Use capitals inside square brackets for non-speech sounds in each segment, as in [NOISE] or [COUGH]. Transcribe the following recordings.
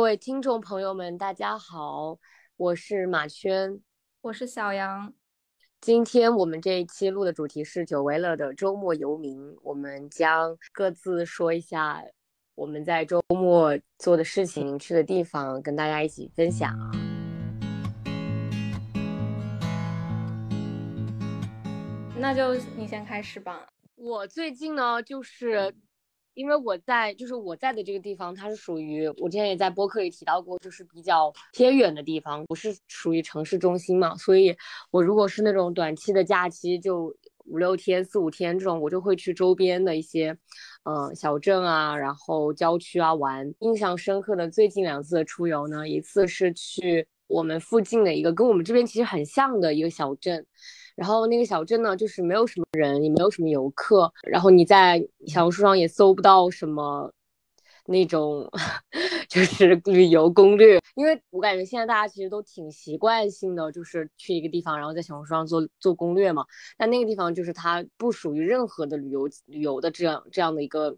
各位听众朋友们，大家好，我是马轩，我是小杨。今天我们这一期录的主题是久违了的周末游民，我们将各自说一下我们在周末做的事情、去的地方，跟大家一起分享。那就你先开始吧。我最近呢，就是。因为我在就是我在的这个地方，它是属于我之前也在播客里提到过，就是比较偏远的地方，不是属于城市中心嘛。所以，我如果是那种短期的假期，就五六天、四五天这种，我就会去周边的一些，嗯，小镇啊，然后郊区啊玩。印象深刻的最近两次的出游呢，一次是去我们附近的一个跟我们这边其实很像的一个小镇。然后那个小镇呢，就是没有什么人，也没有什么游客。然后你在小红书上也搜不到什么那种，[LAUGHS] 就是旅游攻略。因为我感觉现在大家其实都挺习惯性的，就是去一个地方，然后在小红书上做做攻略嘛。但那个地方就是它不属于任何的旅游旅游的这样这样的一个。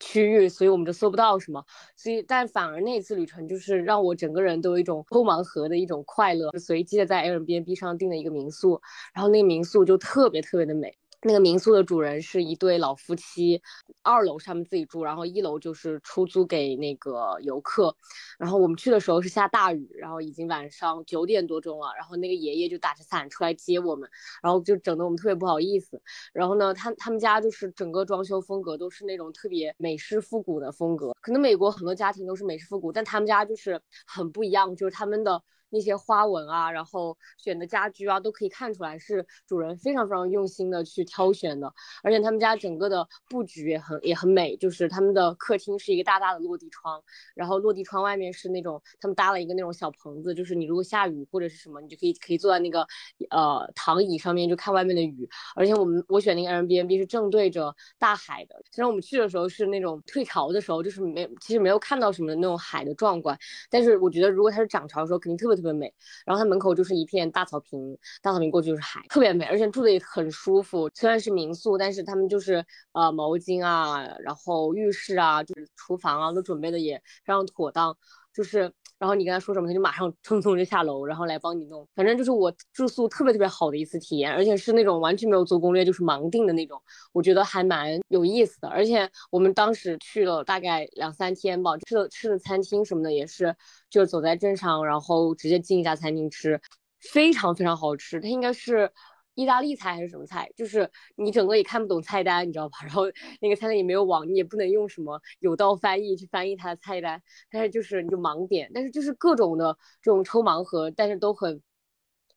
区域，所以我们就搜不到什么，所以但反而那次旅程就是让我整个人都有一种抽盲盒的一种快乐。随机的在 Airbnb 上订了一个民宿，然后那个民宿就特别特别的美。那个民宿的主人是一对老夫妻，二楼是他们自己住，然后一楼就是出租给那个游客。然后我们去的时候是下大雨，然后已经晚上九点多钟了，然后那个爷爷就打着伞出来接我们，然后就整得我们特别不好意思。然后呢，他他们家就是整个装修风格都是那种特别美式复古的风格，可能美国很多家庭都是美式复古，但他们家就是很不一样，就是他们的。那些花纹啊，然后选的家居啊，都可以看出来是主人非常非常用心的去挑选的。而且他们家整个的布局也很也很美，就是他们的客厅是一个大大的落地窗，然后落地窗外面是那种他们搭了一个那种小棚子，就是你如果下雨或者是什么，你就可以可以坐在那个呃躺椅上面就看外面的雨。而且我们我选那个 Airbnb 是正对着大海的，虽然我们去的时候是那种退潮的时候，就是没其实没有看到什么那种海的壮观，但是我觉得如果它是涨潮的时候，肯定特别。特别美，然后它门口就是一片大草坪，大草坪过去就是海，特别美，而且住的也很舒服。虽然是民宿，但是他们就是呃毛巾啊，然后浴室啊，就是厨房啊，都准备的也非常妥当。就是，然后你跟他说什么，他就马上匆匆就下楼，然后来帮你弄。反正就是我住宿特别特别好的一次体验，而且是那种完全没有做攻略，就是盲定的那种，我觉得还蛮有意思的。而且我们当时去了大概两三天吧，吃的吃的餐厅什么的也是，就是走在镇上，然后直接进一家餐厅吃，非常非常好吃。它应该是。意大利菜还是什么菜？就是你整个也看不懂菜单，你知道吧？[LAUGHS] 然后那个餐厅也没有网，你也不能用什么有道翻译去翻译它的菜单。但是就是你就盲点，但是就是各种的这种抽盲盒，但是都很，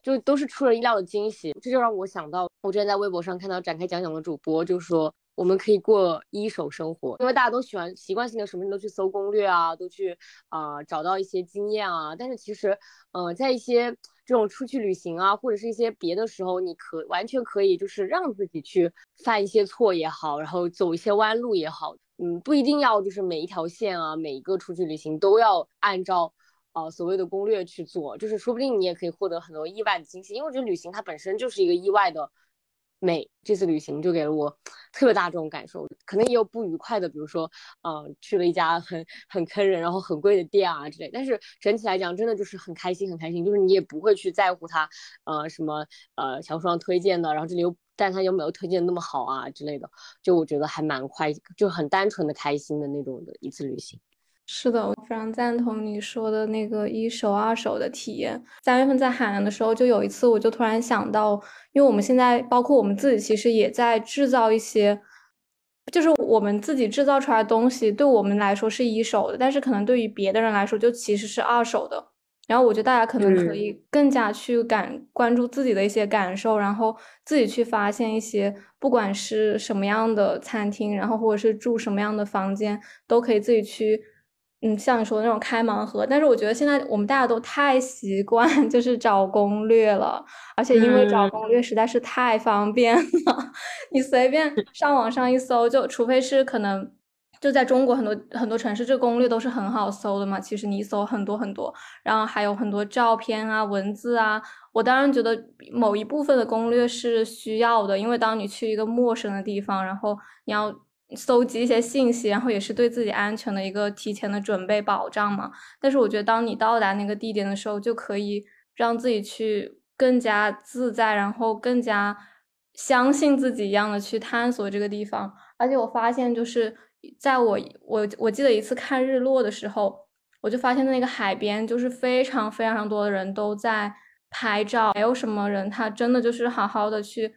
就都是出人意料的惊喜。这就让我想到，我之前在微博上看到展开讲讲的主播就说。我们可以过一手生活，因为大家都喜欢习惯性的什么都去搜攻略啊，都去啊找到一些经验啊。但是其实，呃，在一些这种出去旅行啊，或者是一些别的时候，你可完全可以就是让自己去犯一些错也好，然后走一些弯路也好，嗯，不一定要就是每一条线啊，每一个出去旅行都要按照啊所谓的攻略去做，就是说不定你也可以获得很多意外的惊喜，因为我觉得旅行它本身就是一个意外的。美这次旅行就给了我特别大这种感受，可能也有不愉快的，比如说，嗯，去了一家很很坑人，然后很贵的店啊之类。但是整体来讲，真的就是很开心，很开心。就是你也不会去在乎它，呃，什么呃小说上推荐的，然后这里又，但它又没有推荐的那么好啊之类的。就我觉得还蛮快，就很单纯的开心的那种的一次旅行。是的，我非常赞同你说的那个一手二手的体验。三月份在海南的时候，就有一次，我就突然想到，因为我们现在包括我们自己，其实也在制造一些，就是我们自己制造出来的东西，对我们来说是一手的，但是可能对于别的人来说，就其实是二手的。然后我觉得大家可能可以更加去感关注自己的一些感受，然后自己去发现一些，不管是什么样的餐厅，然后或者是住什么样的房间，都可以自己去。嗯，像你说的那种开盲盒，但是我觉得现在我们大家都太习惯 [LAUGHS] 就是找攻略了，而且因为找攻略实在是太方便了，[LAUGHS] 你随便上网上一搜，就除非是可能就在中国很多很多城市，这攻略都是很好搜的嘛。其实你搜很多很多，然后还有很多照片啊、文字啊。我当然觉得某一部分的攻略是需要的，因为当你去一个陌生的地方，然后你要。搜集一些信息，然后也是对自己安全的一个提前的准备保障嘛。但是我觉得，当你到达那个地点的时候，就可以让自己去更加自在，然后更加相信自己一样的去探索这个地方。而且我发现，就是在我我我记得一次看日落的时候，我就发现那个海边就是非常非常多的人都在拍照，没有什么人他真的就是好好的去。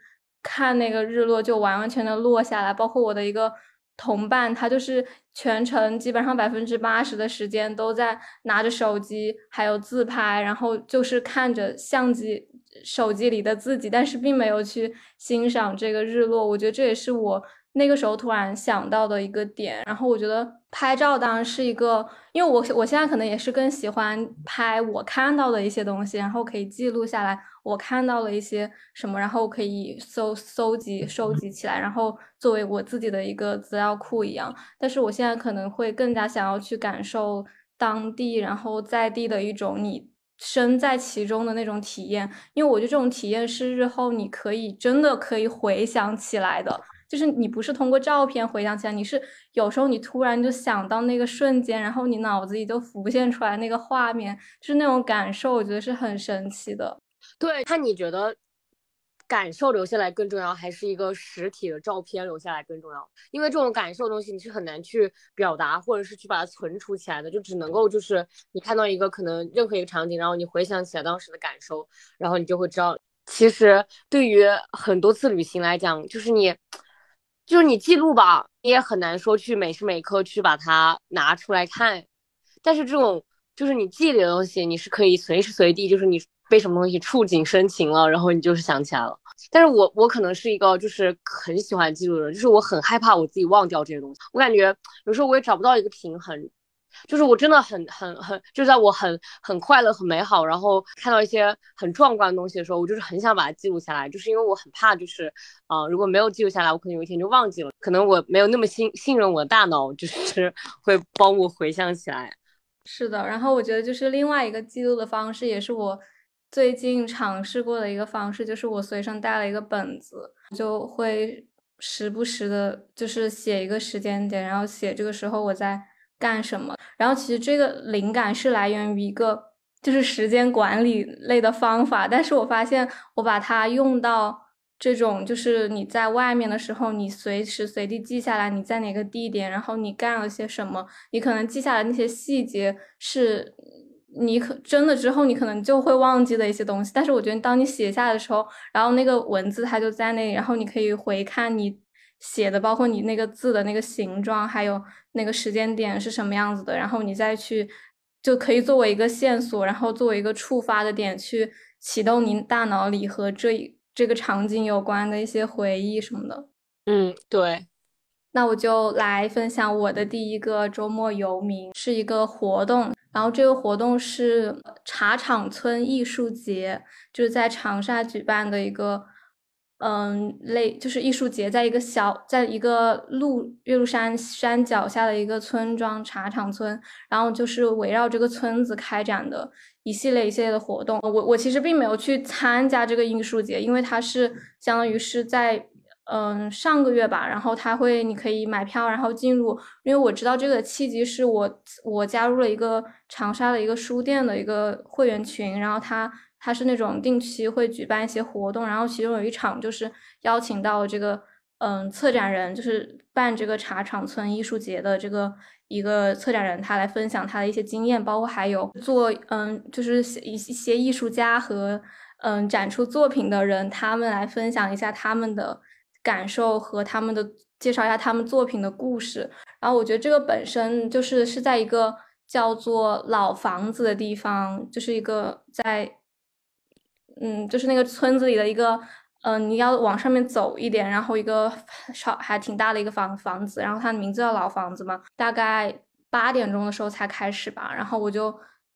看那个日落就完完全的落下来，包括我的一个同伴，他就是全程基本上百分之八十的时间都在拿着手机，还有自拍，然后就是看着相机手机里的自己，但是并没有去欣赏这个日落。我觉得这也是我。那个时候突然想到的一个点，然后我觉得拍照当然是一个，因为我我现在可能也是更喜欢拍我看到的一些东西，然后可以记录下来我看到了一些什么，然后可以搜搜集收集起来，然后作为我自己的一个资料库一样。但是我现在可能会更加想要去感受当地，然后在地的一种你身在其中的那种体验，因为我觉得这种体验是日后你可以真的可以回想起来的。就是你不是通过照片回想起来，你是有时候你突然就想到那个瞬间，然后你脑子里就浮现出来那个画面，就是那种感受，我觉得是很神奇的。对，那你觉得感受留下来更重要，还是一个实体的照片留下来更重要？因为这种感受东西你是很难去表达，或者是去把它存储起来的，就只能够就是你看到一个可能任何一个场景，然后你回想起来当时的感受，然后你就会知道，其实对于很多次旅行来讲，就是你。就是你记录吧，你也很难说去每时每刻去把它拿出来看。但是这种就是你记里的东西，你是可以随时随地，就是你被什么东西触景生情了，然后你就是想起来了。但是我我可能是一个就是很喜欢记录的人，就是我很害怕我自己忘掉这些东西。我感觉有时候我也找不到一个平衡。就是我真的很很很，就在我很很快乐、很美好，然后看到一些很壮观的东西的时候，我就是很想把它记录下来。就是因为我很怕，就是啊，如果没有记录下来，我可能有一天就忘记了。可能我没有那么信信任我的大脑，就是 [LAUGHS] 会帮我回想起来。是的，然后我觉得就是另外一个记录的方式，也是我最近尝试过的一个方式，就是我随身带了一个本子，就会时不时的，就是写一个时间点，然后写这个时候我在。干什么？然后其实这个灵感是来源于一个就是时间管理类的方法，但是我发现我把它用到这种就是你在外面的时候，你随时随地记下来你在哪个地点，然后你干了些什么，你可能记下来那些细节是你可真的之后你可能就会忘记的一些东西，但是我觉得当你写下的时候，然后那个文字它就在那里，然后你可以回看你。写的包括你那个字的那个形状，还有那个时间点是什么样子的，然后你再去就可以作为一个线索，然后作为一个触发的点去启动您大脑里和这一这个场景有关的一些回忆什么的。嗯，对。那我就来分享我的第一个周末游民，是一个活动，然后这个活动是茶厂村艺术节，就是在长沙举办的一个。嗯，类就是艺术节，在一个小，在一个鹿岳麓山山脚下的一个村庄茶厂村，然后就是围绕这个村子开展的一系列一系列的活动。我我其实并没有去参加这个艺术节，因为它是相当于是在嗯上个月吧，然后他会你可以买票然后进入，因为我知道这个契机是我我加入了一个长沙的一个书店的一个会员群，然后他。它是那种定期会举办一些活动，然后其中有一场就是邀请到这个嗯策展人，就是办这个茶厂村艺术节的这个一个策展人，他来分享他的一些经验，包括还有做嗯就是一一些艺术家和嗯展出作品的人，他们来分享一下他们的感受和他们的介绍一下他们作品的故事。然后我觉得这个本身就是是在一个叫做老房子的地方，就是一个在。嗯，就是那个村子里的一个，嗯，你要往上面走一点，然后一个稍还挺大的一个房房子，然后它的名字叫老房子嘛。大概八点钟的时候才开始吧，然后我就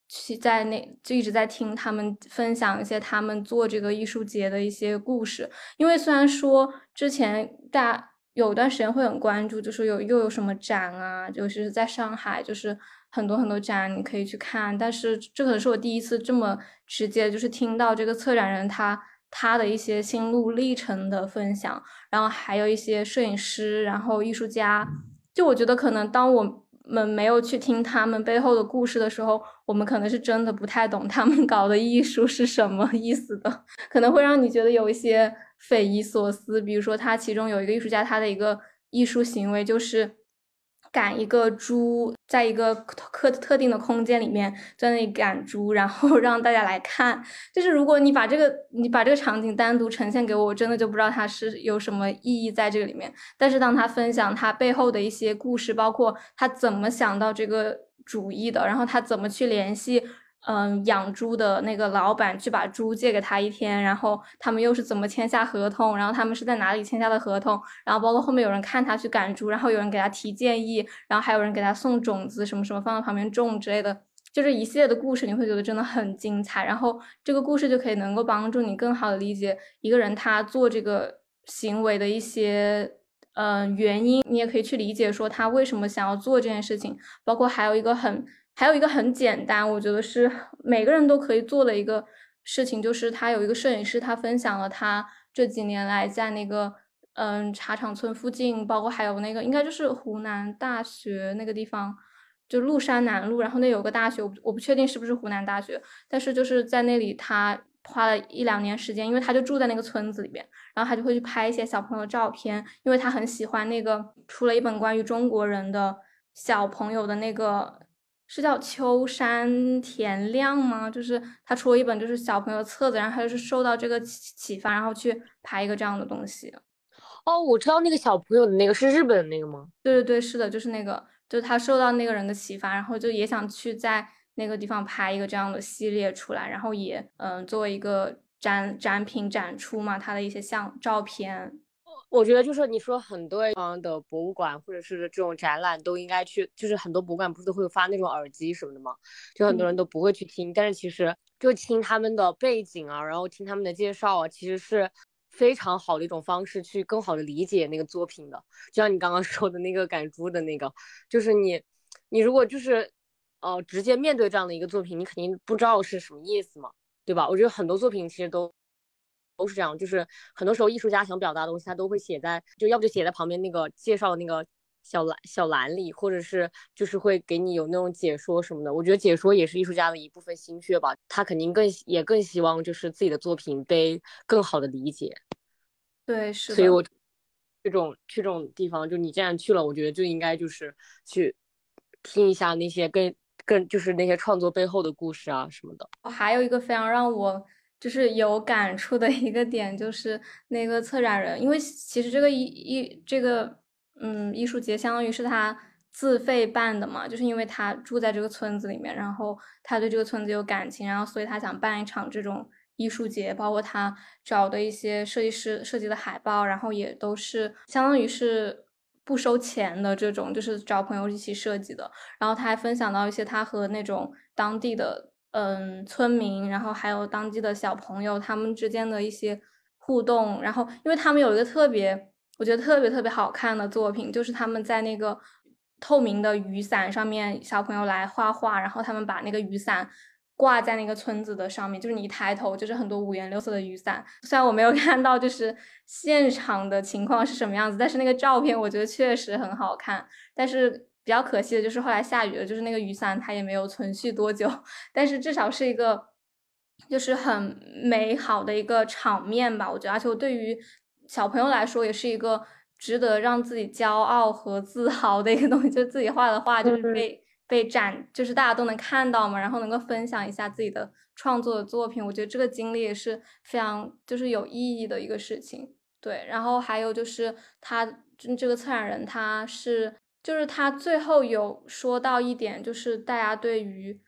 去在那就一直在听他们分享一些他们做这个艺术节的一些故事。因为虽然说之前大有一段时间会很关注，就是有又有什么展啊，就是在上海就是。很多很多展你可以去看，但是这可能是我第一次这么直接，就是听到这个策展人他他的一些心路历程的分享，然后还有一些摄影师，然后艺术家。就我觉得，可能当我们没有去听他们背后的故事的时候，我们可能是真的不太懂他们 [LAUGHS] 搞的艺术是什么意思的，可能会让你觉得有一些匪夷所思。比如说，他其中有一个艺术家，他的一个艺术行为就是。赶一个猪，在一个特特特定的空间里面，在那里赶猪，然后 [LAUGHS] 让大家来看。就是如果你把这个你把这个场景单独呈现给我，我真的就不知道它是有什么意义在这个里面。但是当他分享他背后的一些故事，包括他怎么想到这个主意的，然后他怎么去联系。嗯，养猪的那个老板去把猪借给他一天，然后他们又是怎么签下合同？然后他们是在哪里签下的合同？然后包括后面有人看他去赶猪，然后有人给他提建议，然后还有人给他送种子什么什么放到旁边种之类的，就是一系列的故事，你会觉得真的很精彩。然后这个故事就可以能够帮助你更好的理解一个人他做这个行为的一些嗯原因，你也可以去理解说他为什么想要做这件事情。包括还有一个很。还有一个很简单，我觉得是每个人都可以做的一个事情，就是他有一个摄影师，他分享了他这几年来在那个嗯茶厂村附近，包括还有那个应该就是湖南大学那个地方，就麓山南路，然后那有个大学，我我不确定是不是湖南大学，但是就是在那里他花了一两年时间，因为他就住在那个村子里边，然后他就会去拍一些小朋友的照片，因为他很喜欢那个出了一本关于中国人的小朋友的那个。是叫秋山田亮吗？就是他出了一本就是小朋友册子，然后他就是受到这个启启发，然后去拍一个这样的东西。哦，我知道那个小朋友的那个是日本的那个吗？对对对，是的，就是那个，就是他受到那个人的启发，然后就也想去在那个地方拍一个这样的系列出来，然后也嗯作为一个展展品展出嘛，他的一些像照片。我觉得就是你说很多地方的博物馆或者是这种展览都应该去，就是很多博物馆不是都会发那种耳机什么的吗？就很多人都不会去听，但是其实就听他们的背景啊，然后听他们的介绍啊，其实是非常好的一种方式，去更好的理解那个作品的。就像你刚刚 [LAUGHS] 说的那个赶猪的那个，就是你你如果就是呃直接面对这样的一个作品，你肯定不知道是什么意思嘛，对吧？我觉得很多作品其实都。都是这样，就是很多时候艺术家想表达的东西，他都会写在，就要不就写在旁边那个介绍那个小栏小栏里，或者是就是会给你有那种解说什么的。我觉得解说也是艺术家的一部分心血吧，他肯定更也更希望就是自己的作品被更好的理解。对，是。所以我这种去这种地方，就你既然去了，我觉得就应该就是去听一下那些更更就是那些创作背后的故事啊什么的。我还有一个非常让我。就是有感触的一个点，就是那个策展人，因为其实这个艺艺这个嗯艺术节相当于是他自费办的嘛，就是因为他住在这个村子里面，然后他对这个村子有感情，然后所以他想办一场这种艺术节，包括他找的一些设计师设计的海报，然后也都是相当于是不收钱的这种，就是找朋友一起设计的。然后他还分享到一些他和那种当地的。嗯，村民，然后还有当地的小朋友，他们之间的一些互动，然后因为他们有一个特别，我觉得特别特别好看的作品，就是他们在那个透明的雨伞上面，小朋友来画画，然后他们把那个雨伞挂在那个村子的上面，就是你一抬头就是很多五颜六色的雨伞。虽然我没有 [LAUGHS] 看到就是现场的情况是什么样子，但是那个照片我觉得确实很好看，但是。比较可惜的就是后来下雨了，就是那个雨伞它也没有存续多久，[LAUGHS] 但是至少是一个就是很美好的一个场面吧，我觉得，而且对于小朋友来说也是一个值得让自己骄傲和自豪的一个东西，就自己画的画就是被被展，就是大家都能看到嘛，然后能够分享一下自己的创作的作品，我觉得这个经历也是非常就是有意义的一个事情。对，然后还有就是他这个策展人他是。就是他最后有说到一点，就是大家对于，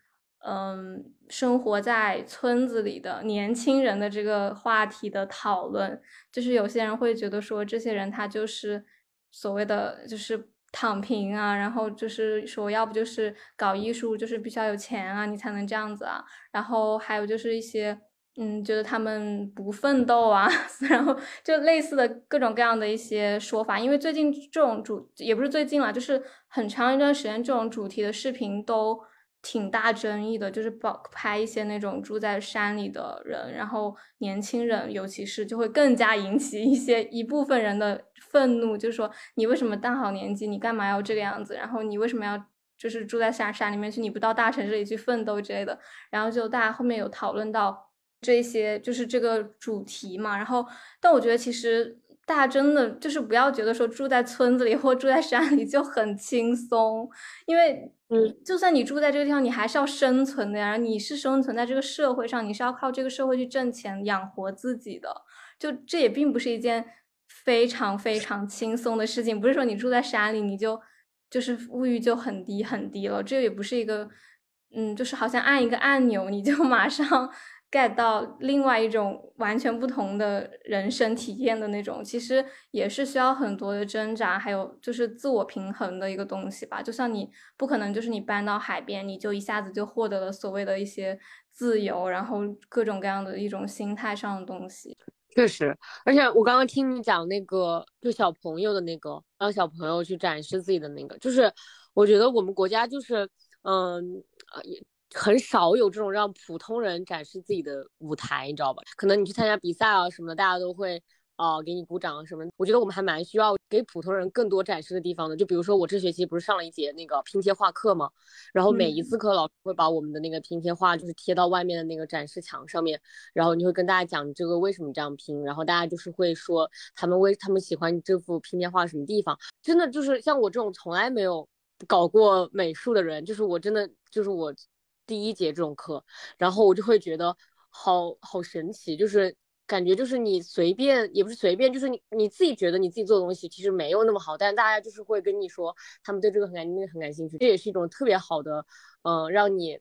嗯，生活在村子里的年轻人的这个话题的讨论，就是有些人会觉得说，这些人他就是所谓的就是躺平啊，然后就是说，要不就是搞艺术，就是必须要有钱啊，你才能这样子啊，然后还有就是一些。嗯，觉得他们不奋斗啊，[LAUGHS] 然后就类似的各种各样的一些说法。因为最近这种主也不是最近了，就是很长一段时间，这种主题的视频都挺大争议的，就是报拍一些那种住在山里的人，然后年轻人，尤其是就会更加引起一些一部分人的愤怒，就是说你为什么大好年纪，你干嘛要这个样子？然后你为什么要就是住在山山里面去？你不到大城市里去奋斗之类的？然后就大家后面有讨论到这些，就是这个主题嘛。然后，但我觉得其实。大家真的就是不要觉得说住在村子里或住在山里就很轻松，因为嗯，就算你住在这个地方，你还是要生存的呀。你是生存在这个社会上，你是要靠这个社会去挣钱养活自己的。就这也并不是一件非常非常轻松的事情，不是说你住在山里你就就是物欲就很低很低了。这也不是一个嗯，就是好像按一个按钮你就 [LAUGHS] 马上。Get 到另外一种完全不同的人生体验的那种，其实也是需要很多的挣扎，还有就是自我平衡的一个东西吧。就像你不可能就是你搬到海边，你就一下子就获得了所谓的一些自由，然后各种各样的一种心态上的东西。确实，而且我刚刚听你讲那个，就小朋友的那个，让小朋友去展示自己的那个，就是我觉得我们国家就是，嗯，也。很少有这种让普通人展示自己的舞台，你知道吧？可能你去参加比赛啊什么的，大家都会啊给你鼓掌什么。我觉得我们还蛮需要给普通人更多展示的地方的。就比如说我这学期不是上了一节那个拼贴画课嘛？然后每一次课老师会把我们的那个拼贴画就是贴到外面的那个展示墙上面，然后你会跟大家讲这个为什么这样拼，然后大家就是会说他们为他们喜欢这幅拼贴画什么地方。真的就是像我这种从来没有搞过美术的人，就是我真的就是我。第一节这种课，然后我就会觉得好好神奇，就是感觉就是你随便也不是随便，就是你你自己觉得你自己做的东西其实没有那么好，但大家就是会跟你说他们对这个很感那个很感兴趣，这也是一种特别好的，嗯，让你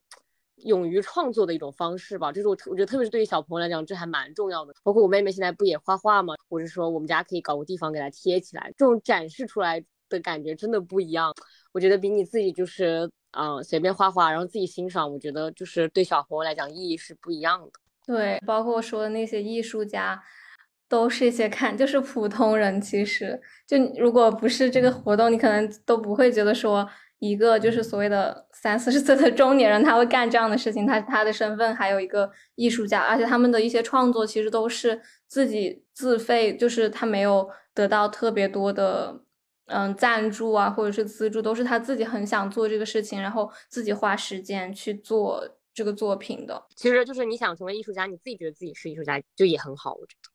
勇于创作的一种方式吧。就是我我觉得特别是对于小朋友来讲，这还蛮重要的。包括我妹妹现在不也画画吗？我是说我们家可以搞个地方给她贴起来，这种展示出来的感觉真的不一样。我觉得比你自己就是。嗯，随便画画，然后自己欣赏，我觉得就是对小朋友来讲意义是不一样的。对，包括我说的那些艺术家，都是一些看就是普通人。其实，就如果不是这个活动，你可能都不会觉得说一个就是所谓的三四十岁的中年人他会干这样的事情。他他的身份还有一个艺术家，而且他们的一些创作其实都是自己自费，就是他没有得到特别多的。嗯，赞助啊，或者是资助，都是他自己很想做这个事情，然后自己花时间去做这个作品的。其实就是你想成为艺术家，你自己觉得自己是艺术家，就也很好，我觉得。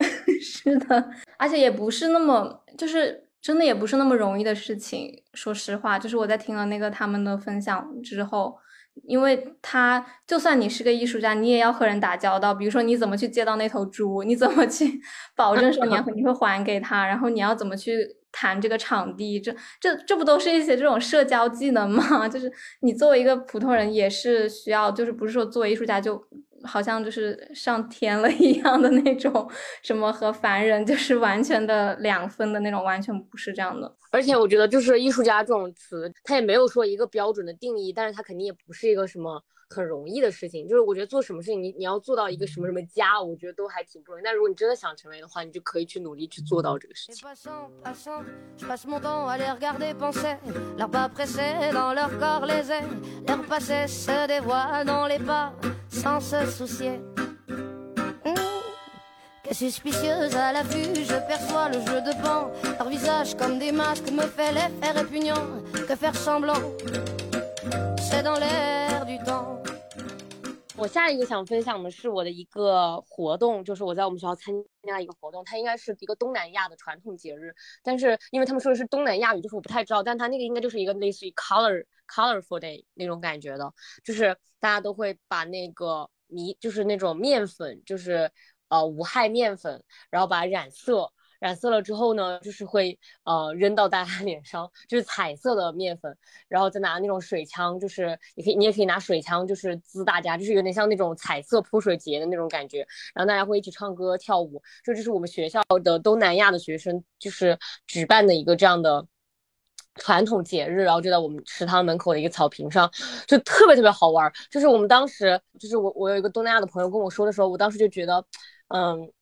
[LAUGHS] 是的，而且也不是那么，就是真的也不是那么容易的事情。说实话，就是我在听了那个他们的分享之后，因为他就算你是个艺术家，你也要和人打交道。比如说，你怎么去接到那头猪？你怎么去 [LAUGHS] 保证说你要 [LAUGHS] 你会还给他？然后你要怎么去？谈这个场地，这这这不都是一些这种社交技能吗？[LAUGHS] 就是你作为一个普通人，也是需要，就是不是说作为艺术家就好像就是上天了 [LAUGHS] 一样的那种，什么和凡人就是完全的两分的那种，完全不是这样的。而且我觉得，就是艺术家这种词，它也没有说一个标准的定义，但是它肯定也不是一个什么。很容易的事情，就是我觉得做什么事情，你你要做到一个什么什么家，我觉得都还挺不容易。但如果你真的想成为的话，你就可以去努力去做到这个事情。我下一个想分享的是我的一个活动，就是我在我们学校参加一个活动，它应该是一个东南亚的传统节日，但是因为他们说的是东南亚语，就是我不太知道，但它那个应该就是一个类似于 color colorful day 那种感觉的，就是大家都会把那个米，就是那种面粉，就是呃无害面粉，然后把它染色。染色了之后呢，就是会呃扔到大家脸上，就是彩色的面粉，然后再拿那种水枪，就是你可以你也可以拿水枪，就是滋大家，就是有点像那种彩色泼水节的那种感觉，然后大家会一起唱歌跳舞，就这是我们学校的东南亚的学生就是举办的一个这样的传统节日，然后就在我们食堂门口的一个草坪上，就特别特别好玩。就是我们当时就是我我有一个东南亚的朋友跟我说的时候，我当时就觉得，嗯。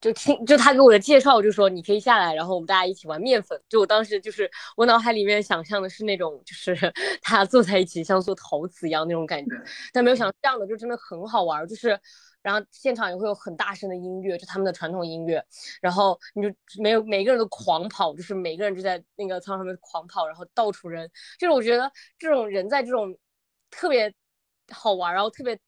就听就他给我的介绍，就说你可以下来，然后我们大家一起玩面粉。就我当时就是我脑海里面想象的是那种，就是 [LAUGHS] 他坐在一起像做陶瓷一样那种感觉，但没有想到这样的就真的很好玩，就是然后现场也会有很大声的音乐，就他们的传统音乐，然后你就没有每个人都狂跑，就是每个人就在那个操场上面狂跑，然后到处扔，就是我觉得这种人在这种特别好玩，然后特别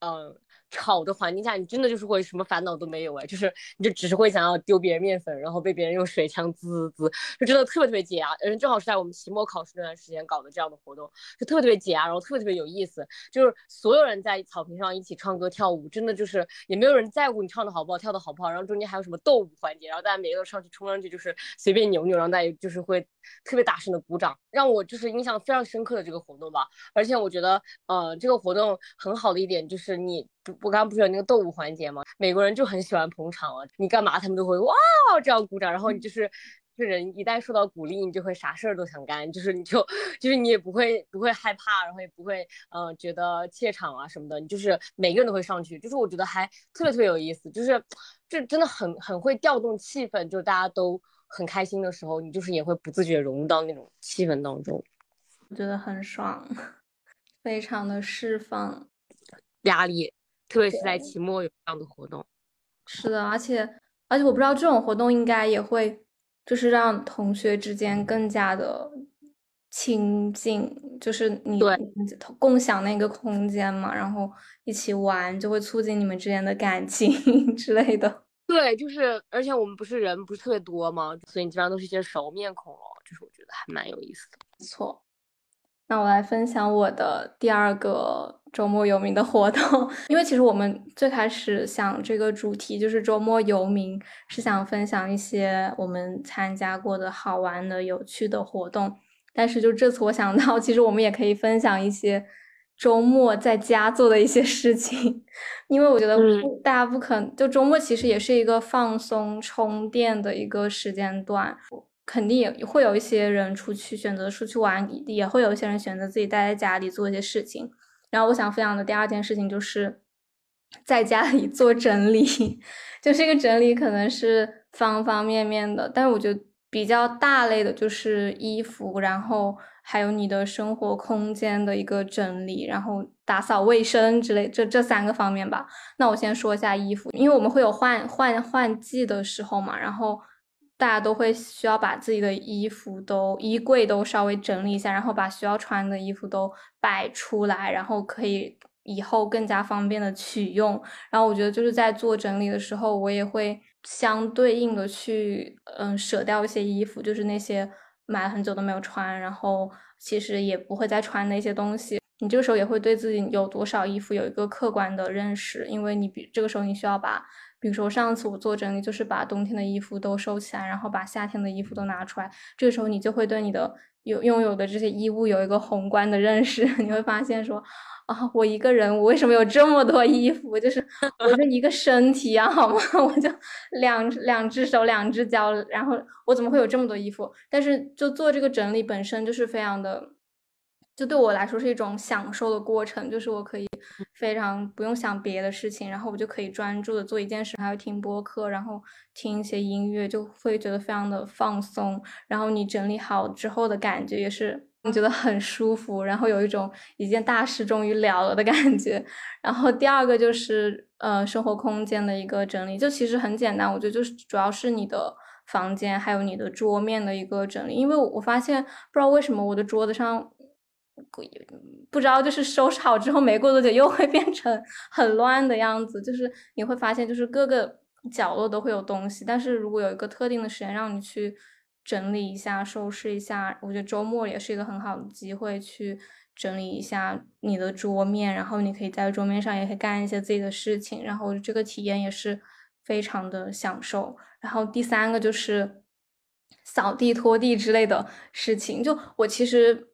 嗯。吵的环境下，你真的就是会什么烦恼都没有哎，就是你就只是会想要丢别人面粉，然后被别人用水枪滋滋滋，就真的特别特别解压。而且正好是在我们期末考试那段时间搞的这样的活动，就特别特别解压，然后特别特别有意思。就是所有人在草坪上一起唱歌跳舞，真的就是也没有人在乎你唱的好不好，跳的好不好。然后中间还有什么斗舞环节，然后大家每个都上去冲上去，就是随便扭扭，然后大家就是会特别大声的鼓掌，让我就是印象非常深刻的这个活动吧。而且我觉得，呃，这个活动很好的一点就是你。我刚刚不是有那个斗舞环节吗？美国人就很喜欢捧场啊，你干嘛他们都会哇这样鼓掌，然后你就是，这人一旦受到鼓励，你就会啥事儿都想干，就是你就就是你也不会不会害怕，然后也不会嗯觉得怯场啊什么的，你就是每个人都会上去，就是我觉得还特别特别有意思，就是这真的很很会调动气氛，就大家都很开心的时候，你就是也会不自觉融入到那种气氛当中，我觉得很爽，[LAUGHS] 非常的释放压力。特别是在期末有这样的活动，是的，而且而且我不知道这种活动应该也会就是让同学之间更加的亲近，就是你共享那个空间嘛，然后一起玩就会促进你们之间的感情 [LAUGHS] 之类的。对，就是而且我们不是人不是特别多嘛，所以你基本上都是一些熟面孔哦，就是我觉得还蛮有意思的。不错。那我来分享我的第二个周末游民的活动，[LAUGHS] 因为其实我们最开始想这个主题就是周末游民，是想分享一些我们参加过的好玩的、有趣的活动。但是就这次我想到，其实我们也可以分享一些周末在家做的一些事情，[LAUGHS] 因为我觉得大家不可能就周末其实也是一个放松、充电的一个时间段。肯定也会有一些人出去选择出去玩，也会有一些人选择自己待在家里做一些事情。然后我想分享的第二件事情就是在家里做整理，[LAUGHS] 就这个整理可能是方方面面的，但是我觉得比较大类的就是衣服，然后还有你的生活空间的一个整理，然后打扫卫生之类，这这三个方面吧。那我先说一下衣服，因为我们会有换换换季的时候嘛，然后。大家都会需要把自己的衣服都衣柜都稍微整理一下，然后把需要穿的衣服都摆出来，然后可以以后更加方便的取用。然后我觉得就是在做整理的时候，我也会相对应的去嗯舍掉一些衣服，就是那些买了很久都没有穿，然后其实也不会再穿的一些东西。你这个时候也会对自己有多少衣服有一个客观的认识，因为你比这个时候你需要把。比如说上次我做整理，就是把冬天的衣服都收起来，然后把夏天的衣服都拿出来。这个时候你就会对你的有拥有的这些衣物有一个宏观的认识。[LAUGHS] 你会发现说，啊，我一个人，我为什么有这么多衣服？就是我就一个身体啊，好吗？[LAUGHS] 我就两两只手，两只脚，然后我怎么会有这么多衣服？但是就做这个整理本身就是非常的。就对我来说是一种享受的过程，就是我可以非常不用想别的事情，然后我就可以专注的做一件事，还有听播客，然后听一些音乐，就会觉得非常的放松。然后你整理好之后的感觉也是你觉得很舒服，然后有一种一件大事终于了了的感觉。然后第二个就是呃生活空间的一个整理，就其实很简单，我觉得就是主要是你的房间还有你的桌面的一个整理，因为我发现不知道为什么我的桌子上。不知道，就是收拾好之后没过多久又会变成很乱的样子，就是你会发现，就是各个角落都会有东西。但是如果有一个特定的时间让你去整理一下、收拾一下，我觉得周末也是一个很好的机会去整理一下你的桌面，然后你可以在桌面上也可以干一些自己的事情，然后这个体验也是非常的享受。然后第三个就是扫地、拖地之类的事情，就我其实。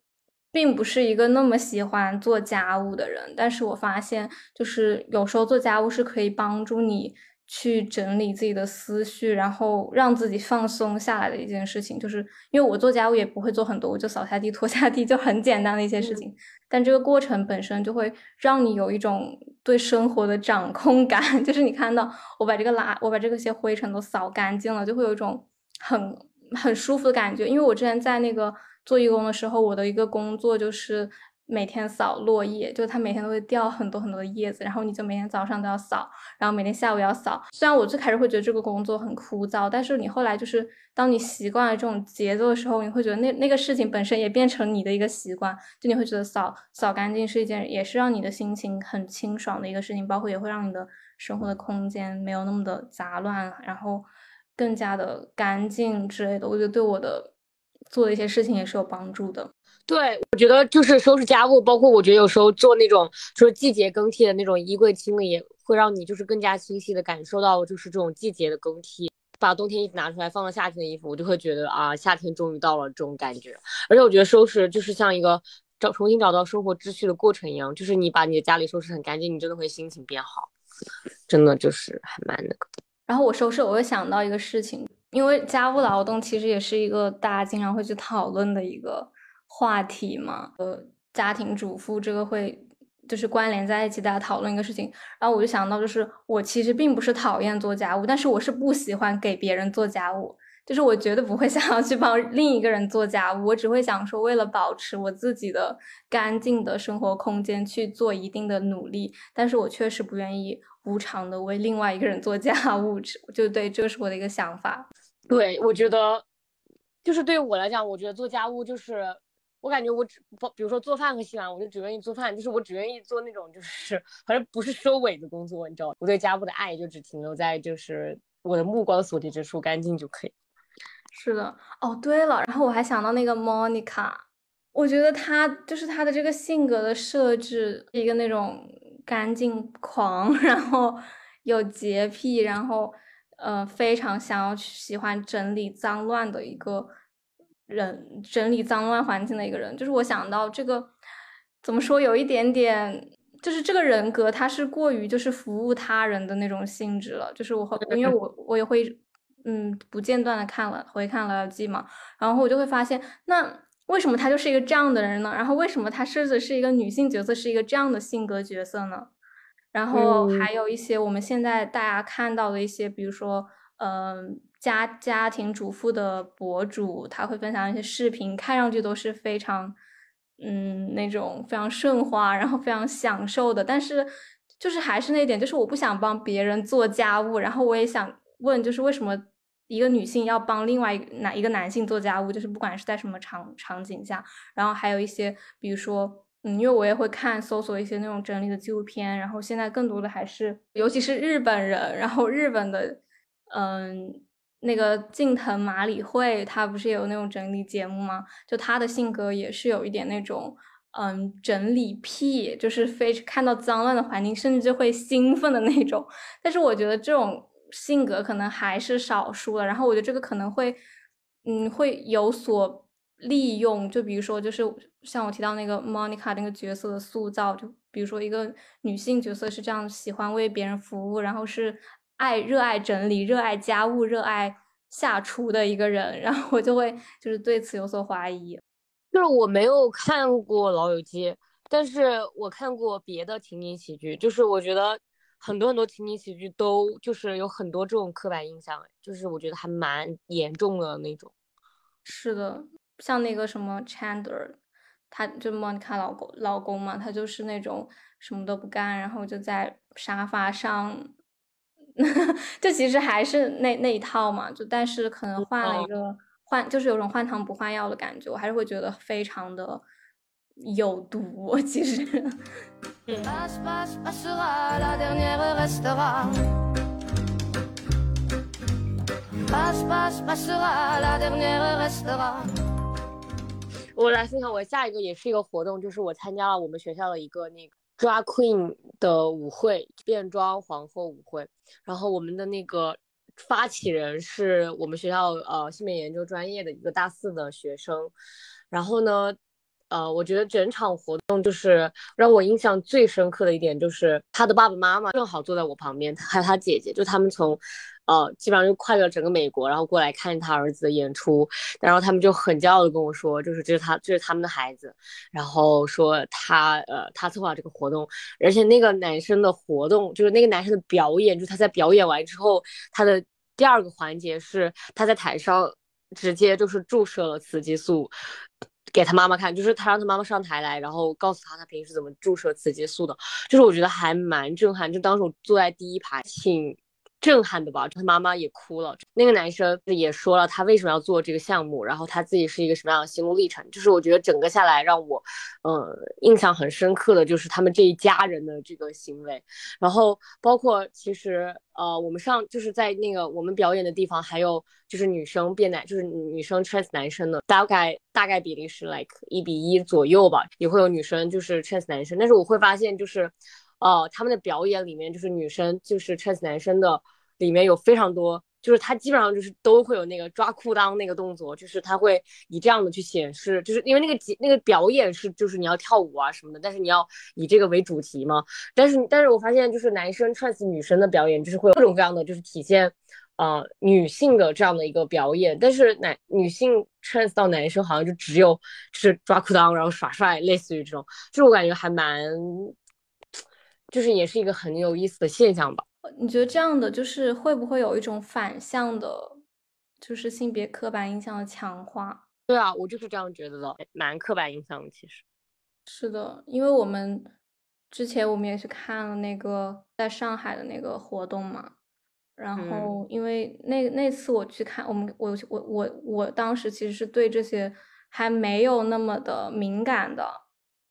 并不是一个那么喜欢做家务的人，但是我发现，就是有时候做家务是可以帮助你去整理自己的思绪，然后让自己放松下来的一件事情。就是因为我做家务也不会做很多，我就扫下地、拖下地，就很简单的一些事情。但这个过程本身就会让你有一种对生活的掌控感，[LAUGHS] 就是你看到我把这个垃，我把这个些灰尘都扫干净了，就会有一种很很舒服的感觉。因为我之前在那个做义工的时候，我的一个工作就是。每天扫落叶，就是它每天都会掉很多很多的叶子，然后你就每天早上都要扫，然后每天下午要扫。虽然我最开始会觉得这个工作很枯燥，但是你后来就是当你习惯了这种节奏的时候，你会觉得那那个事情本身也变成你的一个习惯，就你会觉得扫扫干净是一件也是让你的心情很清爽的一个事情，包括也会让你的生活的空间没有那么的杂乱，然后更加的干净之类的。我觉得对我的做的一些事情也是有帮助的。对，我觉得就是收拾家务，包括我觉得有时候做那种说季节更替的那种衣柜清理，也会让你就是更加清晰的感受到就是这种季节的更替。把冬天衣服拿出来放到夏天的衣服，我就会觉得啊，夏天终于到了这种感觉。而且我觉得收拾就是像一个找重新找到生活秩序的过程一样，就是你把你的家里收拾很干净，你真的会心情变好，真的就是还蛮那个。然后我收拾，我会想到一个事情，因为家务劳动其实也是一个大家经常会去讨论的一个。话题嘛，呃，家庭主妇这个会就是关联在一起，大家讨论一个事情。然后我就想到，就是我其实并不是讨厌做家务，但是我是不喜欢给别人做家务，就是我绝对不会 [LAUGHS] 想要去帮另一个人做家务，我只会想说，为了保持我自己的干净的生活空间去做一定的努力。但是我确实不愿意无偿的为另外一个人做家务，就对，这是我的一个想法。对，我觉得就是对于我来讲，我觉得做家务就是。我感觉我只不，比如说做饭和洗碗，我就只愿意做饭，就是我只愿意做那种就是反正不是收尾的工作，你知道？我对家务的爱就只停留在就是我的目光所及之处干净就可以。是的，哦对了，然后我还想到那个 Monica，我觉得她就是她的这个性格的设置，一个那种干净狂，[LAUGHS] 然后有洁癖，然后呃非常想要喜欢整理脏乱的一个。人整理脏乱环境的一个人，就是我想到这个怎么说，有一点点，就是这个人格他是过于就是服务他人的那种性质了。就是我因为 [LAUGHS] 我我也会嗯不间断的看了回看了记嘛，然后我就会发现，那为什么他就是一个这样的人呢？然后为什么他设置是一个女性角色，是一个这样的性格角色呢？然后还有一些我们现在大家看到的一些，比如说嗯。家家庭主妇的博主，他会分享一些视频，看上去都是非常，嗯，那种非常顺滑，然后非常享受的。但是，就是还是那点，就是我不想帮别人做家务。然后我也想问，就是为什么一个女性要帮另外一个男一个男性做家务？就是不管是在什么场场景下。然后还有一些，比如说，嗯，因为我也会看搜索一些那种整理的纪录片。然后现在更多的还是，尤其是日本人，然后日本的，嗯。那个近藤麻里惠，她不是有那种整理节目吗？就他的性格也是有一点那种，嗯，整理癖，就是非看到脏乱的环境，甚至会兴奋的那种。但是我觉得这种性格可能还是少数了。然后我觉得这个可能会，嗯，会有所利用。就比如说，就是像我提到那个 Monica 那个角色的塑造，就比如说一个女性角色是这样喜欢为别人服务，然后是。爱热爱整理、热爱家务、热爱下厨的一个人，然后我就会就是对此有所怀疑。就是我没有看过《老友记》，但是我看过别的情景喜剧。就是我觉得很多很多情景喜剧都就是有很多这种刻板印象，就是我觉得还蛮严重的那种。是的，像那个什么 Chandler，他就 Monica 老公老公嘛，他就是那种什么都不干，然后就在沙发上。[LAUGHS] 就其实还是那那一套嘛，就但是可能换了一个换，就是有种换汤不换药的感觉，我还是会觉得非常的有毒。其实，我来分享我下一个也是一个活动，就是我参加了我们学校的一个那个。抓 queen 的舞会，变装皇后舞会。然后我们的那个发起人是我们学校呃性别研究专业的一个大四的学生。然后呢，呃，我觉得整场活动就是让我印象最深刻的一点，就是他的爸爸妈妈正好坐在我旁边，还有他姐姐，就他们从，呃，基本上就跨越了整个美国，然后过来看他儿子的演出，然后他们就很骄傲的跟我说，就是这是他，这是他们的孩子，然后说他，呃，他策划这个活动，而且那个男生的活动，就是那个男生的表演，就是他在表演完之后，他的第二个环节是他在台上直接就是注射了雌激素。给他妈妈看，就是他让他妈妈上台来，然后告诉他他平时怎么注射雌激素的，就是我觉得还蛮震撼。就当时我坐在第一排，挺震撼的吧。他妈妈也哭了。那个男生也说了他为什么要做这个项目，然后他自己是一个什么样的心路历程。就是我觉得整个下来让我，嗯，印象很深刻的就是他们这一家人的这个行为。然后包括其实。呃，我们上就是在那个我们表演的地方，还有就是女生变男，就是女生 trans 男生的，大概大概比例是 like 一比一左右吧，也会有女生就是 trans 男生，但是我会发现就是，呃，他们的表演里面就是女生就是 trans 男生的里面有非常多。就是他基本上就是都会有那个抓裤裆那个动作，就是他会以这样的去显示，就是因为那个节那个表演是就是你要跳舞啊什么的，但是你要以这个为主题嘛。但是但是我发现就是男生 trans 女生的表演就是会有各种各样的就是体现，呃女性的这样的一个表演，但是男女性 trans 到男生好像就只有是抓裤裆然后耍帅，类似于这种，就我感觉还蛮，就是也是一个很有意思的现象吧。你觉得这样的就是会不会有一种反向的，就是性别刻板印象的强化？对啊，我就是这样觉得的，蛮刻板印象的。其实是的，因为我们之前我们也去看了那个在上海的那个活动嘛，然后因为那那次我去看，我们我我我我当时其实是对这些还没有那么的敏感的，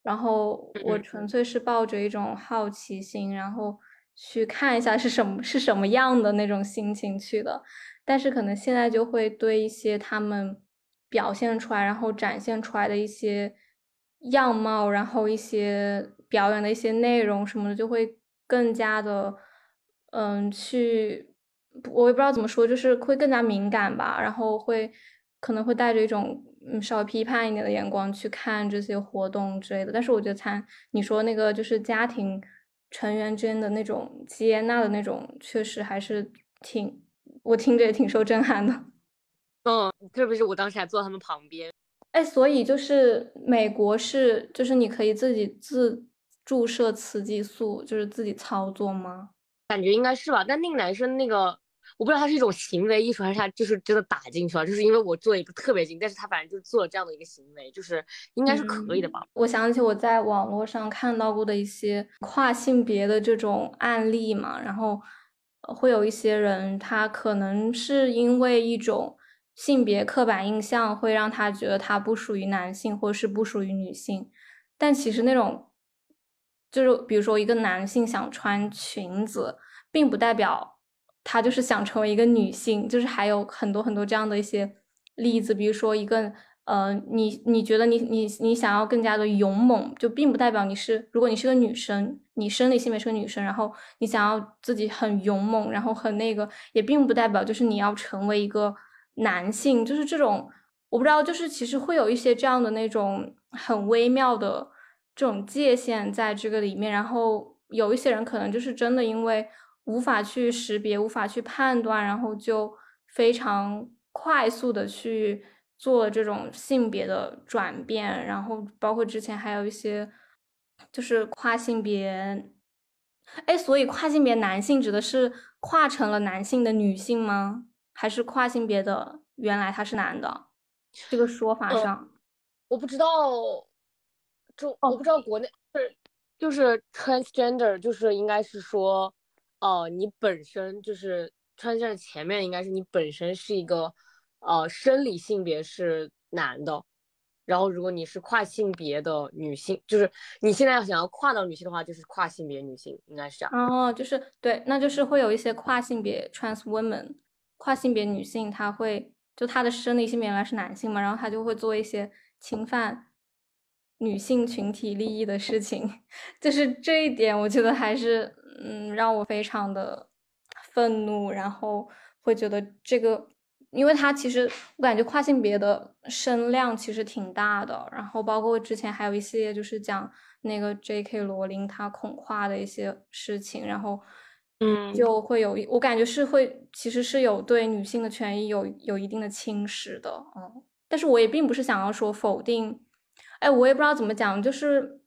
然后我纯粹是抱着一种好奇心，然后。去看一下是什么是什么样的那种心情去的，但是可能现在就会对一些他们表现出来，然后展现出来的一些样貌，然后一些表演的一些内容什么的，就会更加的，嗯，去我也不知道怎么说，就是会更加敏感吧，然后会可能会带着一种嗯稍微批判一点的眼光去看这些活动之类的。但是我觉得参你说那个就是家庭。成员之间的那种接纳的那种，确实还是挺，我听着也挺受震撼的。[LAUGHS] 嗯，特别是我当时还坐他们旁边。哎，所以就是美国是，就是你可以自己自注射雌激素，就是自己操作吗？感觉应该是吧。但那个男生那个。我不知道他是一种行为艺术，还是他就是真的打进去了。就是因为我做一个特别近，但是他反正就做了这样的一个行为，就是应该是可以的吧。我想起我在网络上看到过的一些跨性别的这种案例嘛，然后会有一些人，他可能是因为一种性别刻板印象，会让他觉得他不属于男性，或是不属于女性。但其实那种，就是比如说一个男性想穿裙子，并不代表。她就是想成为一个女性，就是还有很多很多这样的一些例子，比如说一个呃，你你觉得你你你想要更加的勇猛，就并不代表你是，如果你是个女生，你生理性别是个女生，然后你想要自己很勇猛，然后很那个，也并不代表就是你要成为一个男性，就是这种我不知道，就是其实会有一些这样的那种很微妙的这种界限在这个里面，然后有一些人可能就是真的因为。无法去识别，无法去判断，然后就非常快速的去做这种性别的转变，然后包括之前还有一些就是跨性别，哎，所以跨性别男性指的是跨成了男性的女性吗？还是跨性别的原来他是男的？这个说法上，我不知道，就我不知道国内是就是 transgender，就是应该是说。哦，你本身就是穿在前面应该是你本身是一个，呃，生理性别是男的，然后如果你是跨性别的女性，就是你现在要想要跨到女性的话，就是跨性别女性，应该是这样。哦，就是对，那就是会有一些跨性别 trans women，跨性别女性，她会就她的生理性别原来是男性嘛，然后她就会做一些侵犯女性群体利益的事情，[LAUGHS] 就是这一点，我觉得还是。嗯，让我非常的愤怒，然后会觉得这个因为他其实我感觉跨性别的声量其实挺大的，然后包括之前还有一系列就是讲那个 J.K. 罗琳她恐跨的一些事情，然后嗯，就会有我感觉是会其实是有对女性的权益有有一定的侵蚀的，嗯，但是我也并不是想要说否定，哎，我也不知道怎么讲，就是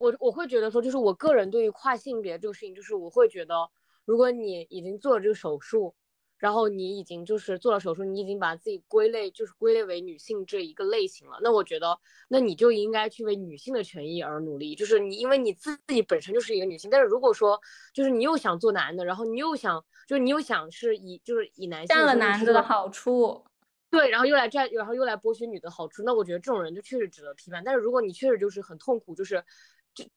我我会觉得说，就是我个人对于跨性别这个事情，就是我会觉得，如果你已经做了这个手术。然后你已经就是做了手术，你已经把自己归类就是归类为女性这一个类型了。那我觉得，那你就应该去为女性的权益而努力。就是你，因为你自己本身就是一个女性，但是如果说就是你又想做男的，然后你又想就是你又想是以就是以男性占了男的的好处，对，然后又来占，然后又来剥削女的好处，那我觉得这种人就确实值得批判。但是如果你确实就是很痛苦，就是。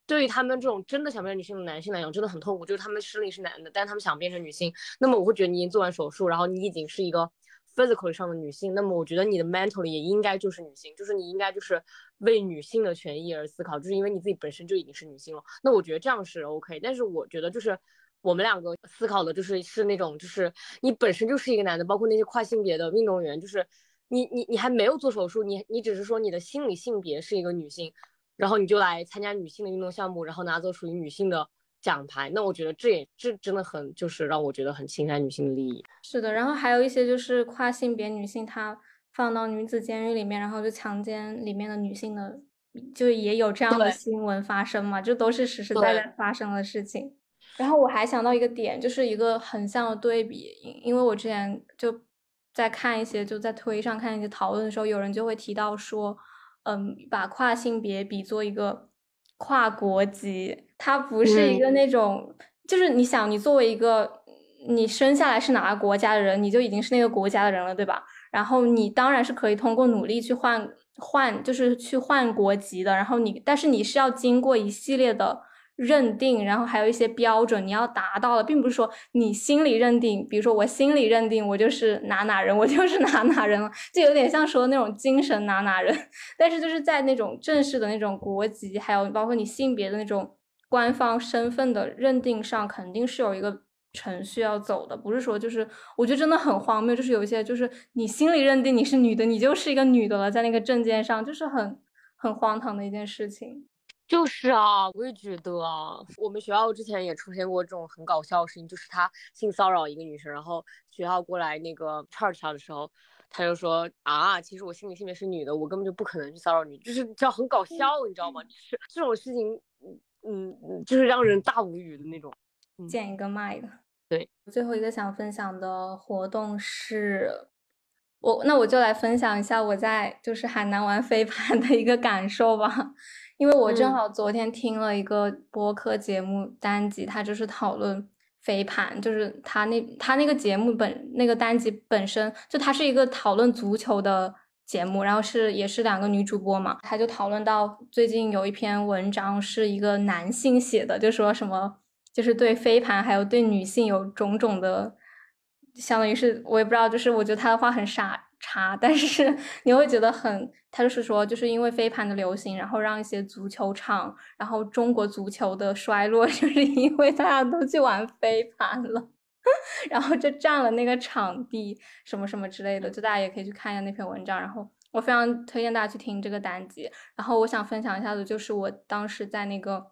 对于他们这种真的想变成女性的男性来讲，真的很痛苦。就是他们生理是男的，但他们想变成女性。那么我会觉得你已经做完手术，然后你已经是一个 physically 上的女性。那么我觉得你的 mentally 也应该就是女性，就是你应该就是为女性的权益而思考，就是因为你自己本身就已经是女性了。那我觉得这样是 OK。但是我觉得就是我们两个思考的就是是那种就是你本身就是一个男的，包括那些跨性别的运动员，就是你你你还没有做手术，你你只是说你的心理性别是一个女性。然后你就来参加女性的运动项目，然后拿走属于女性的奖牌，那我觉得这也这真的很就是让我觉得很侵害女性的利益。是的，然后还有一些就是跨性别女性，她放到女子监狱里面，然后就强奸里面的女性的，就也有这样的新闻发生嘛，这都是实实在在发生的事情。然后我还想到一个点，就是一个横向的对比，因为我之前就在看一些就在推上看一些讨论的时候，有人就会提到说。嗯，把跨性别比作一个跨国籍，它不是一个那种，就是你想，你作为一个你生下来是哪个国家的人，你就已经是那个国家的人了，对吧？然后你当然是可以通过努力去换换，就是去换国籍的。然后你，但是你是要经过一系列的。认定，然后还有一些标准你要达到了，并不是说你心里认定，比如说我心里认定我就是哪哪人，[LAUGHS] 我就是哪哪人了，就有点像说那种精神哪哪人。[LAUGHS] 但是就是在那种正式的那种国籍，还有包括你性别的那种官方身份的认定上，肯定是有一个程序要走的，不是说就是我觉得真的很荒谬，就是有一些就是你心里认定你是女的，你就是一个女的了，在那个证件上，就是很很荒唐的一件事情。就是啊，我也觉得啊，我们学校之前也出现过这种很搞笑的事情，就是他性骚扰一个女生，然后学校过来那个 charge 他的时候，他就说啊，其实我心里性别是女的，我根本就不可能去骚扰你，就是叫很搞笑，你知道吗？就是这种事情，嗯嗯，就是让人大无语的那种。见一个卖的。对，最后一个想分享的活动是，我那我就来分享一下我在就是海南玩飞盘的一个感受吧。因为我正好昨天听了一个播客节目单集，他就是讨论飞盘，就是他那他那个节目本那个单集本身就它是一个讨论足球的节目，然后是也是两个女主播嘛，他就讨论到最近有一篇文章是一个男性写的，就说什么就是对飞盘还有对女性有种种的，相当于是我也不知道，就是我觉得他的话很傻。差，但是 [LAUGHS] 你会觉得很，他就是说，就是因为飞盘的流行，然后让一些足球场，然后中国足球的衰落，[LAUGHS] 就是因为大家都去玩飞盘了，[LAUGHS] 然后就占了那个场地，什么什么之类的，就大家也可以去看一下那篇文章。然后我非常推荐大家去听这个单集。然后我想分享一下的，就是我当时在那个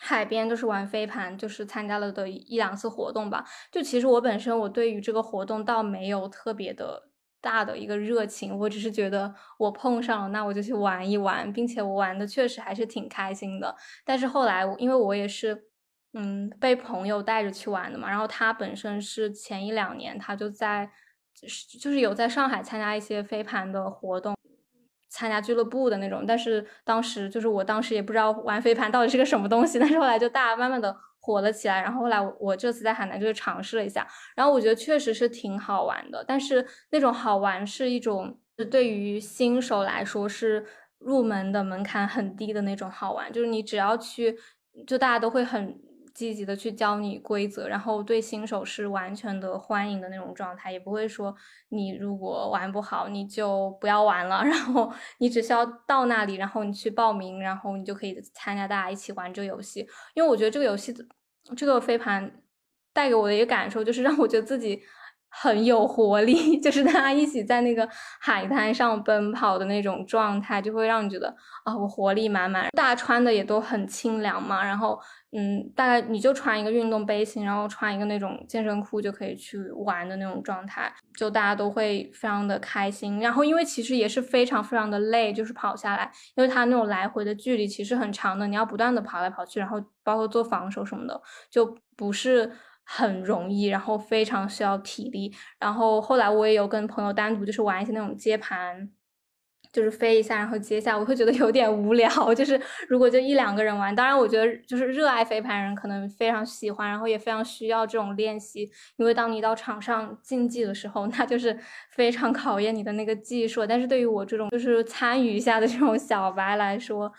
海边，就是玩飞盘，就是参加了的一两次活动吧。就其实我本身我对于这个活动倒没有特别的。大的一个热情，我只是觉得我碰上了，那我就去玩一玩，并且我玩的确实还是挺开心的。但是后来，因为我也是，嗯，被朋友带着去玩的嘛，然后他本身是前一两年他就在，就是有在上海参加一些飞盘的活动，参加俱乐部的那种。但是当时就是我当时也不知道玩飞盘到底是个什么东西，但是后来就大家慢慢的。火了起来，然后后来我这次在海南就是尝试了一下，然后我觉得确实是挺好玩的，但是那种好玩是一种对于新手来说是入门的门槛很低的那种好玩，就是你只要去，就大家都会很。积极的去教你规则，然后对新手是完全的欢迎的那种状态，也不会说你如果玩不好你就不要玩了，[LAUGHS] 然后你只需要到那里，然后你去报名，然后你就可以参加大家一起玩这个游戏。因为我觉得这个游戏的这个飞盘带给我的一个感受就是让我觉得自己很有活力，[LAUGHS] 就是大家一起在那个海滩上奔跑的那种状态，就会让你觉得啊，我活力满满。大家穿的也都很清凉嘛，然后嗯，大概你就穿一个运动背心，然后穿一个那种健身裤就可以去玩的那种状态，就大家都会非常的开心。然后因为其实也是非常非常的累，就是跑下来，因为它那种来回的距离其实很长的，你要不断的跑来跑去，然后包括做防守什么的，就不是。很容易，然后非常需要体力。然后后来我也有跟朋友单独就是玩一些那种接盘，就是飞一下然后接下，我会觉得有点无聊。就是如果就一两个人玩，当然我觉得就是热爱飞盘人可能非常喜欢，然后也非常需要这种练习。因为当你到场上竞技的时候，那就是非常考验你的那个技术。但是对于我这种就是参与一下的这种小白来说，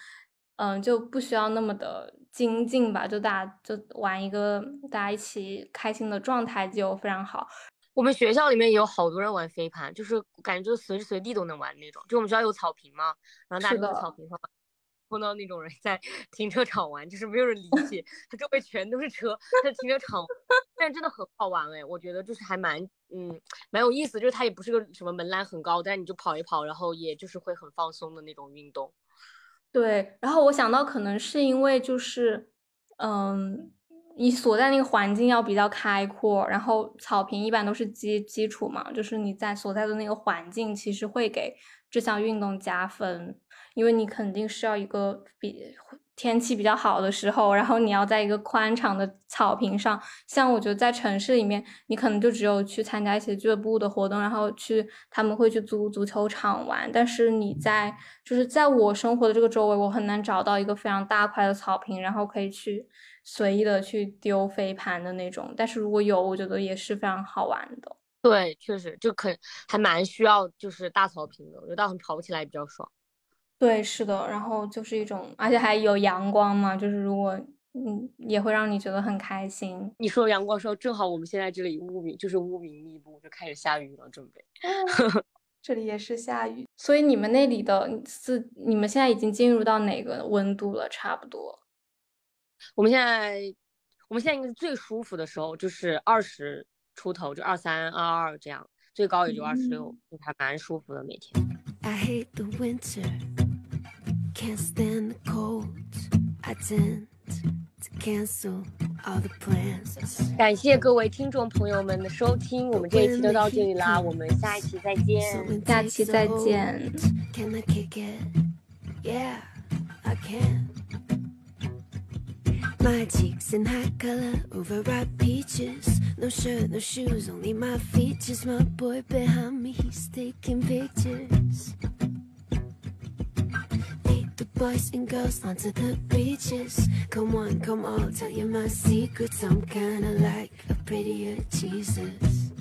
嗯，就不需要那么的。精进吧，就大家就玩一个大家一起开心的状态就非常好。我们学校里面也有好多人玩飞盘，就是感觉就是随时随地都能玩那种。就我们学校有草坪嘛，然后大家在草坪上碰到那种人在 [LAUGHS] 停车场玩，就是没有人理 [LAUGHS] 解，他周围全都是车，在停车场，但是真的很好玩哎，我觉得就是还蛮嗯蛮有意思，就是它也不是个什么门槛很高，但是你就跑一跑，然后也就是会很放松的那种运动。对，然后我想到可能是因为就是，嗯，你所在那个环境要比较开阔，然后草坪一般都是基基础嘛，就是你在所在的那个环境其实会给这项运动加分，因为你肯定是要一个比。天气比较好的时候，然后你要在一个宽敞的草坪上，像我觉得在城市里面，你可能就只有去参加一些俱乐部的活动，然后去他们会去租足球场玩。但是你在就是在我生活的这个周围，我很难找到一个非常大块的草坪，然后可以去随意的去丢飞盘的那种。但是如果有，我觉得也是非常好玩的。对，确实就可还蛮需要就是大草坪的，我觉得大草坪跑起来比较爽。对，是的，然后就是一种，而且还有阳光嘛，就是如果嗯，也会让你觉得很开心。你说阳光的时候，正好我们现在这里乌云就是乌云密布，就开始下雨了，准备。[LAUGHS] 这里也是下雨，所以你们那里的是你们现在已经进入到哪个温度了？差不多。我们现在我们现在应该是最舒服的时候，就是二十出头，就二三二二这样，最高也就二十六，还蛮舒服的每天。I hate the winter. can't stand the cold. I tend to cancel all the plans. 感谢各位听众朋友们的收听，我们这一期就到这里啦，我们下一期再见，下期再见。Can I kick it? Yeah, I can. My cheeks in high color, overripe peaches. No shirt, no shoes, only my features. My boy behind me, he's taking pictures boys and girls onto the beaches. Come on, come on, tell you my secrets. I'm kinda like a prettier Jesus.